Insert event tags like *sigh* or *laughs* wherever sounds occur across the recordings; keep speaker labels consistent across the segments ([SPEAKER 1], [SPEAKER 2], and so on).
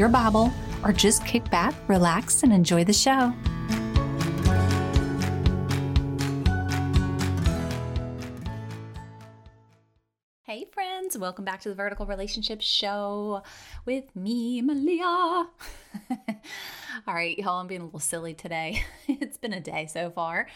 [SPEAKER 1] your Bible, or just kick back, relax, and enjoy the show. Hey, friends, welcome back to the Vertical Relationship Show with me, Melia. *laughs* All right, y'all, I'm being a little silly today. *laughs* it's been a day so far.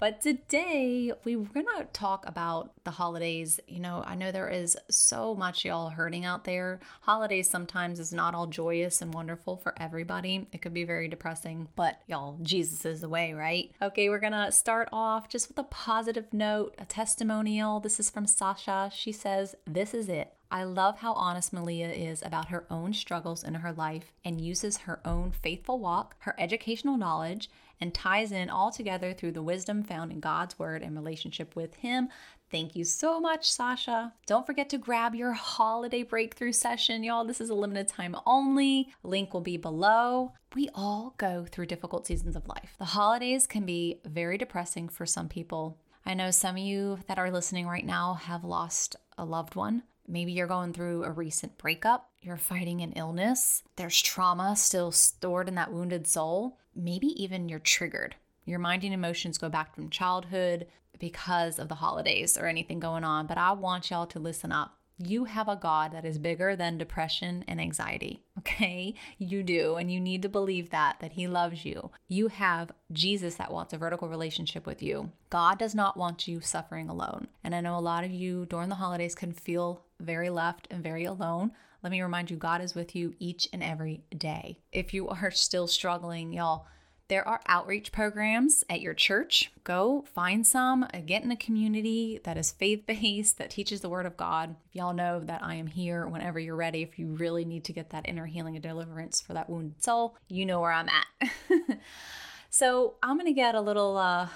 [SPEAKER 1] But today we we're going to talk about the holidays. You know, I know there is so much y'all hurting out there. Holidays sometimes is not all joyous and wonderful for everybody. It could be very depressing, but y'all, Jesus is the way, right? Okay, we're going to start off just with a positive note, a testimonial. This is from Sasha. She says, "This is it. I love how honest Melia is about her own struggles in her life and uses her own faithful walk, her educational knowledge, and ties in all together through the wisdom found in God's Word and relationship with Him. Thank you so much, Sasha. Don't forget to grab your holiday breakthrough session, y'all. This is a limited time only. Link will be below. We all go through difficult seasons of life. The holidays can be very depressing for some people. I know some of you that are listening right now have lost a loved one. Maybe you're going through a recent breakup, you're fighting an illness, there's trauma still stored in that wounded soul. Maybe even you're triggered. Your mind and emotions go back from childhood because of the holidays or anything going on. But I want y'all to listen up. You have a God that is bigger than depression and anxiety. *laughs* Okay? You do. And you need to believe that, that He loves you. You have Jesus that wants a vertical relationship with you. God does not want you suffering alone. And I know a lot of you during the holidays can feel very left and very alone. Let me remind you, God is with you each and every day. If you are *laughs* still struggling, y'all, there are outreach programs at your church. Go find some, uh, get in a community that is faith based, that teaches the Word of God. Y'all know that I am here whenever you're ready. If you really need to get that inner healing and deliverance for that wounded soul, you know where I'm at. *laughs* so I'm going to get a little, uh,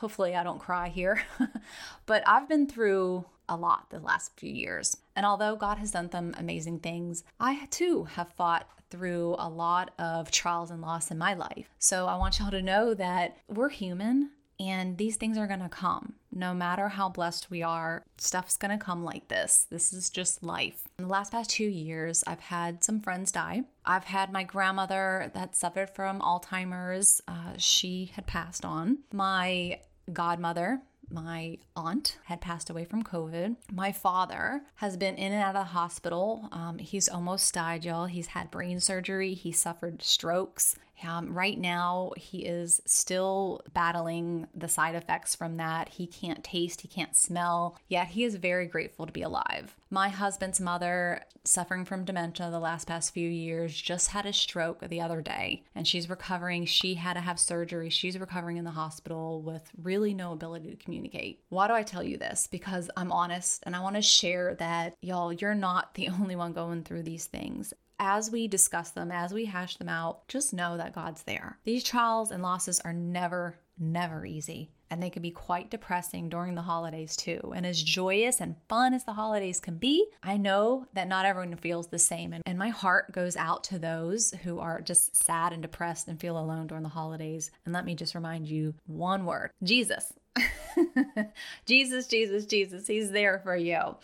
[SPEAKER 1] hopefully, I don't cry here, *laughs* but I've been through a lot the last few years. And although God has done some amazing things, I too have fought through a lot of trials and loss in my life. So I want y'all to know that we're human and these things are going to come. No matter how blessed we are, stuff's going to come like this. This is just life. In the last past two years, I've had some friends die. I've had my grandmother that suffered from Alzheimer's. Uh, she had passed on. My godmother my aunt had passed away from COVID. My father has been in and out of the hospital. Um, he's almost died, y'all. He's had brain surgery, he suffered strokes. Um, right now, he is still battling the side effects from that. He can't taste, he can't smell, yet he is very grateful to be alive. My husband's mother, suffering from dementia the last past few years, just had a stroke the other day and she's recovering. She had to have surgery. She's recovering in the hospital with really no ability to communicate. Why do I tell you this? Because I'm honest and I want to share that, y'all, you're not the *laughs* only one going through these things as we discuss them, as we hash them out, just know that God's there. These trials and losses are never, never easy. And they can be quite depressing during the holidays too. And as joyous and fun as the holidays can be, I know that not everyone feels the same. And my heart goes out to those who are just sad and depressed and feel alone during the holidays. And let me just remind you one word Jesus. *laughs* Jesus, Jesus, Jesus. He's there for you.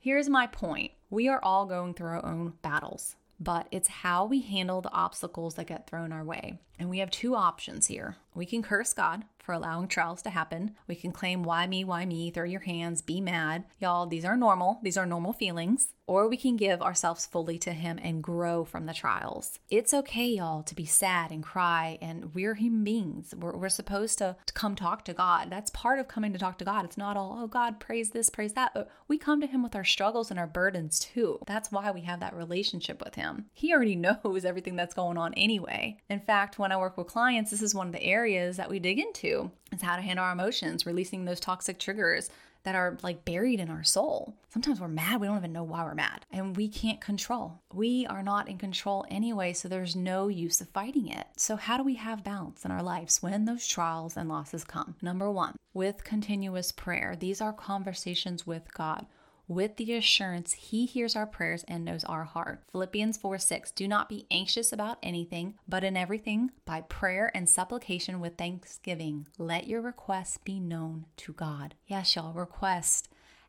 [SPEAKER 1] Here's my point we are all going through our own battles but it's how we handle the obstacles that get thrown our way. And we have two options here. We can curse God for allowing trials to happen. We can claim, why me, why me, throw your hands, be mad. Y'all, these are normal. These are normal feelings or we can give ourselves fully to Him and grow from the trials. It's okay, y'all, to be sad and cry, and we're human beings. We're, we're supposed to, to come talk to God. That's part of coming to talk to God. It's not all, oh, God, praise this, praise that. But We come to Him with our struggles and our burdens too. That's why we have that relationship with Him. He already *laughs* knows everything that's going on anyway. In fact, when I work with clients, this is one of the areas that we dig into. It's how to handle our emotions, releasing those toxic triggers, that are like buried in our soul. Sometimes we're mad, we don't even know why we're mad, and we can't control. We are not in control anyway, so there's no use of fighting it. So, how do we have balance in our lives when those trials and losses come? Number one, with continuous prayer. These are conversations with God with the assurance he hears our prayers and knows our heart. Philippians 4 6. Do not be anxious about anything, but in everything, by prayer and supplication with thanksgiving, let your requests be known to God. Yes, y'all, request.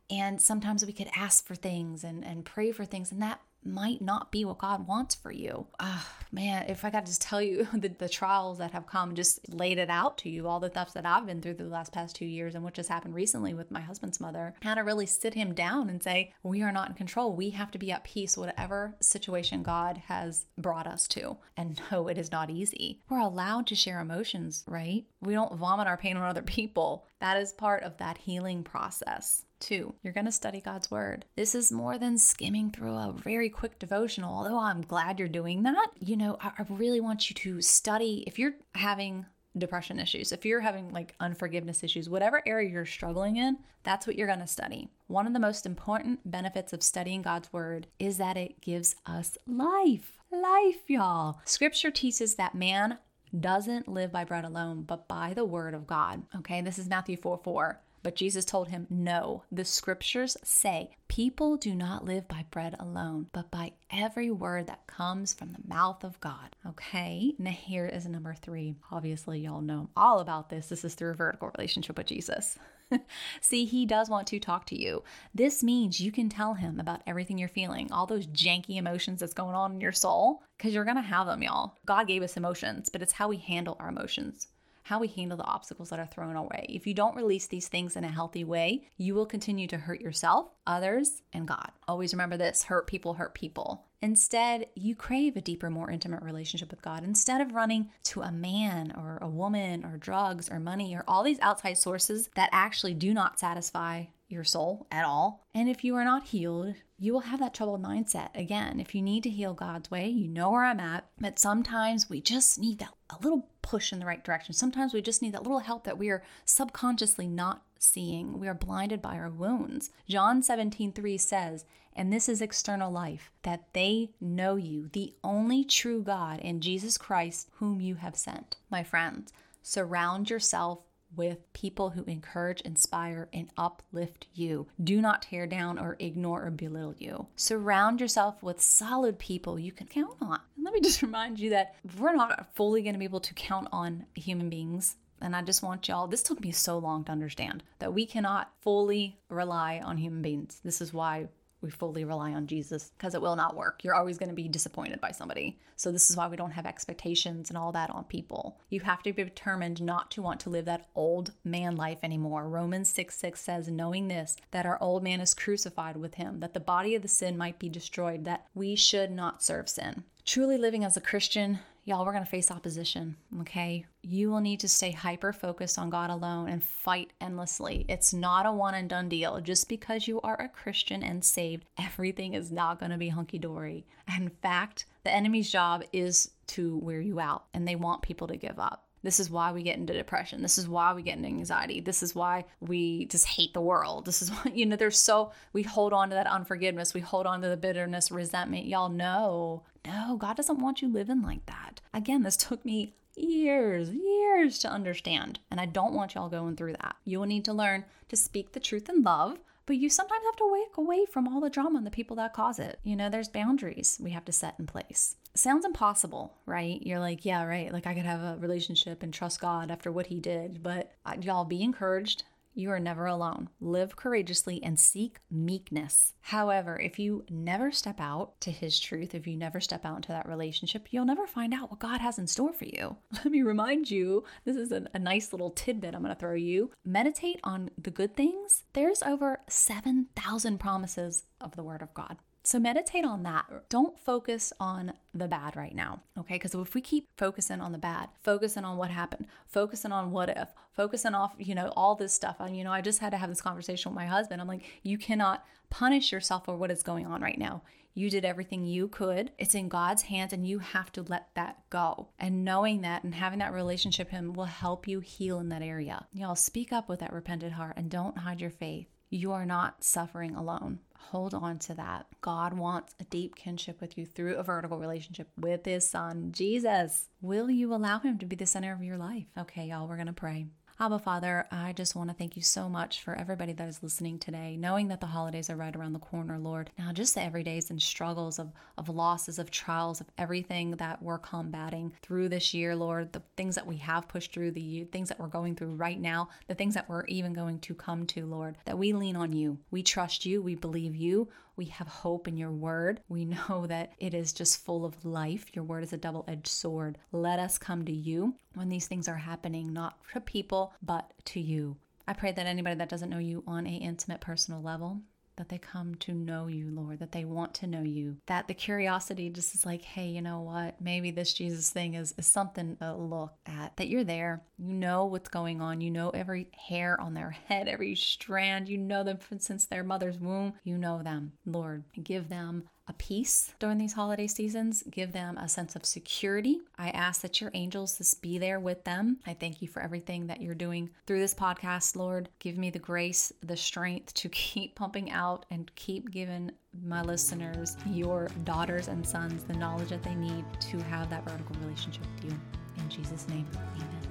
[SPEAKER 1] And sometimes we could ask for things and, and pray for things, and that might not be what God wants for you. Oh, man, if I got to tell you *laughs* the, the trials that have come, just laid it out to you, all the stuff that I've been through the last past two years and what just happened recently with my husband's mother, how to really sit him down and say, We are not in control. We have to be at peace, whatever situation God has brought us to. And *laughs* no, it is not easy. We're allowed to share emotions, right? We don't vomit our pain on other people. That is part of that healing process. Two, you're going to study God's Word. This is more than skimming through a very quick devotional, although I'm glad you're doing that. You know, I, I really want you to study. If you're having depression issues, if you're having like unforgiveness issues, whatever area you're struggling in, that's what you're going to study. One of the most important benefits of studying God's Word is that it gives us life. Life, y'all. Scripture teaches that man doesn't live by bread alone, but by the Word of God. Okay, this is Matthew 4 4. But Jesus told him, No, the scriptures say people do not live by bread alone, but by every word that comes from the mouth of God. Okay, now here is number three. Obviously, y'all know all about this. This is through a vertical relationship with Jesus. *laughs* See, he does want to talk to you. This means you can tell him about everything you're feeling, all those janky emotions that's going on in your soul, because you're going to have them, y'all. God gave us emotions, but it's how we handle our emotions how we handle the obstacles that are thrown our way. If you don't release these things in a healthy way, you will continue to hurt yourself, others, and God. Always remember this hurt people hurt people. Instead, you crave a deeper, more intimate relationship with God. Instead of running to a man or a woman or drugs or money or all these outside sources that actually do not satisfy your soul at all. And if you are not healed, you will have that troubled mindset. Again, if you need to heal God's way, you know where I'm at. But sometimes we just need that a little push in the right direction. Sometimes we just need that little help that we are subconsciously not seeing. We are blinded by our wounds. John 17, 3 says, and this is external life, that they know you, the only true God, and Jesus Christ, whom you have sent. My friends, surround yourself with people who encourage, inspire, and uplift you. Do not tear down or ignore or belittle you. Surround yourself with solid people you can count on. And let me *laughs* just remind you that we're not fully going to be able to count on human beings and I just want y'all, this took me so long to understand that we cannot fully rely on human beings. This is why we fully rely on Jesus because it will not work. You're always going to be disappointed by somebody. So, this is why we don't have expectations and all that on people. You have to be determined not to want to live that old man life anymore. Romans 6 6 says, Knowing this, that our old man is crucified with him, that the body of the sin might be destroyed, that we should not serve sin. Truly living as a Christian y'all, we're going to face opposition, okay? You will need to stay hyper focused on God alone and fight endlessly. It's not a one and done deal. Just because you are a Christian and saved, everything is not going to be hunky dory. In fact, the enemy's job is to wear you out, and they want people to give up. This is why we get into depression. This is why we get into anxiety. This is why we just hate the world. This is why, *laughs* you know, there's so, we hold on to that unforgiveness. We hold on to the bitterness, resentment. Y'all know, no, God doesn't want you living like that. Again, this took me years, years to understand. And I don't want y'all going through that. You will need to learn to speak the truth in love, but you sometimes have to walk away from all the drama and the people that cause it. You know, there's boundaries we have to set in place sounds impossible, right? You're like, yeah, right. Like I could have a relationship and trust God after what he did. But uh, y'all be encouraged. You are never alone. Live courageously and seek meekness. However, if you never step out to His truth, if you never step out into that relationship, you'll never find out what God has in store for you. *laughs* Let me remind you this is a, a nice little tidbit I'm going to throw you. Meditate on the good things. There's over 7,000 promises of the Word of God. So meditate on that. Don't focus on the bad right now, okay? Because if we keep focusing on the bad, focusing on what happened, focusing on what if, focusing off, you know, all this stuff. And, you know, I just had to have this conversation with my husband. I'm like, you cannot punish yourself for what is going on right now. You did everything you could. It's in God's hands and you have to let that go. And knowing that and having that relationship with him will help you heal in that area. Y'all speak up with that repentant heart and don't hide your faith. You are not suffering alone. Hold on to that. God wants a deep kinship with you through a vertical relationship with his son, Jesus. Will you allow him to be the center of your life? Okay, y'all, we're going to pray. Abba Father, I just want to thank you so much for everybody that is listening today, knowing that the holidays are right around the corner, Lord. Now, just the everydays and struggles of, of losses, of trials, of everything that we're combating through this year, Lord, the things that we have pushed through, the things that we're going through right now, the things that we're even going to come to, Lord, that we lean on you. We trust you. We believe you. We have hope in your word. We *laughs* know that it is just full of life. Your word is a double edged sword. Let us come to you when these things are happening, not to people, but to you. I pray that anybody that doesn't know you on a intimate personal level that they come to know you, Lord, that they want to know you, that the curiosity just is like, hey, you know what? Maybe this Jesus thing is, is something to look at, that you're there. You know what's going on. You know every hair on their head, every strand. You know them since their mother's womb. You know them. Lord, give them a peace during these holiday seasons, give them a sense of security. I ask that your angels just be there with them. I thank you for everything that you're doing through this podcast, Lord. Give me the grace, the strength to *laughs* keep pumping out and keep giving my listeners, your daughters and sons, the knowledge that they need to have that vertical relationship with you. In Jesus' name, amen.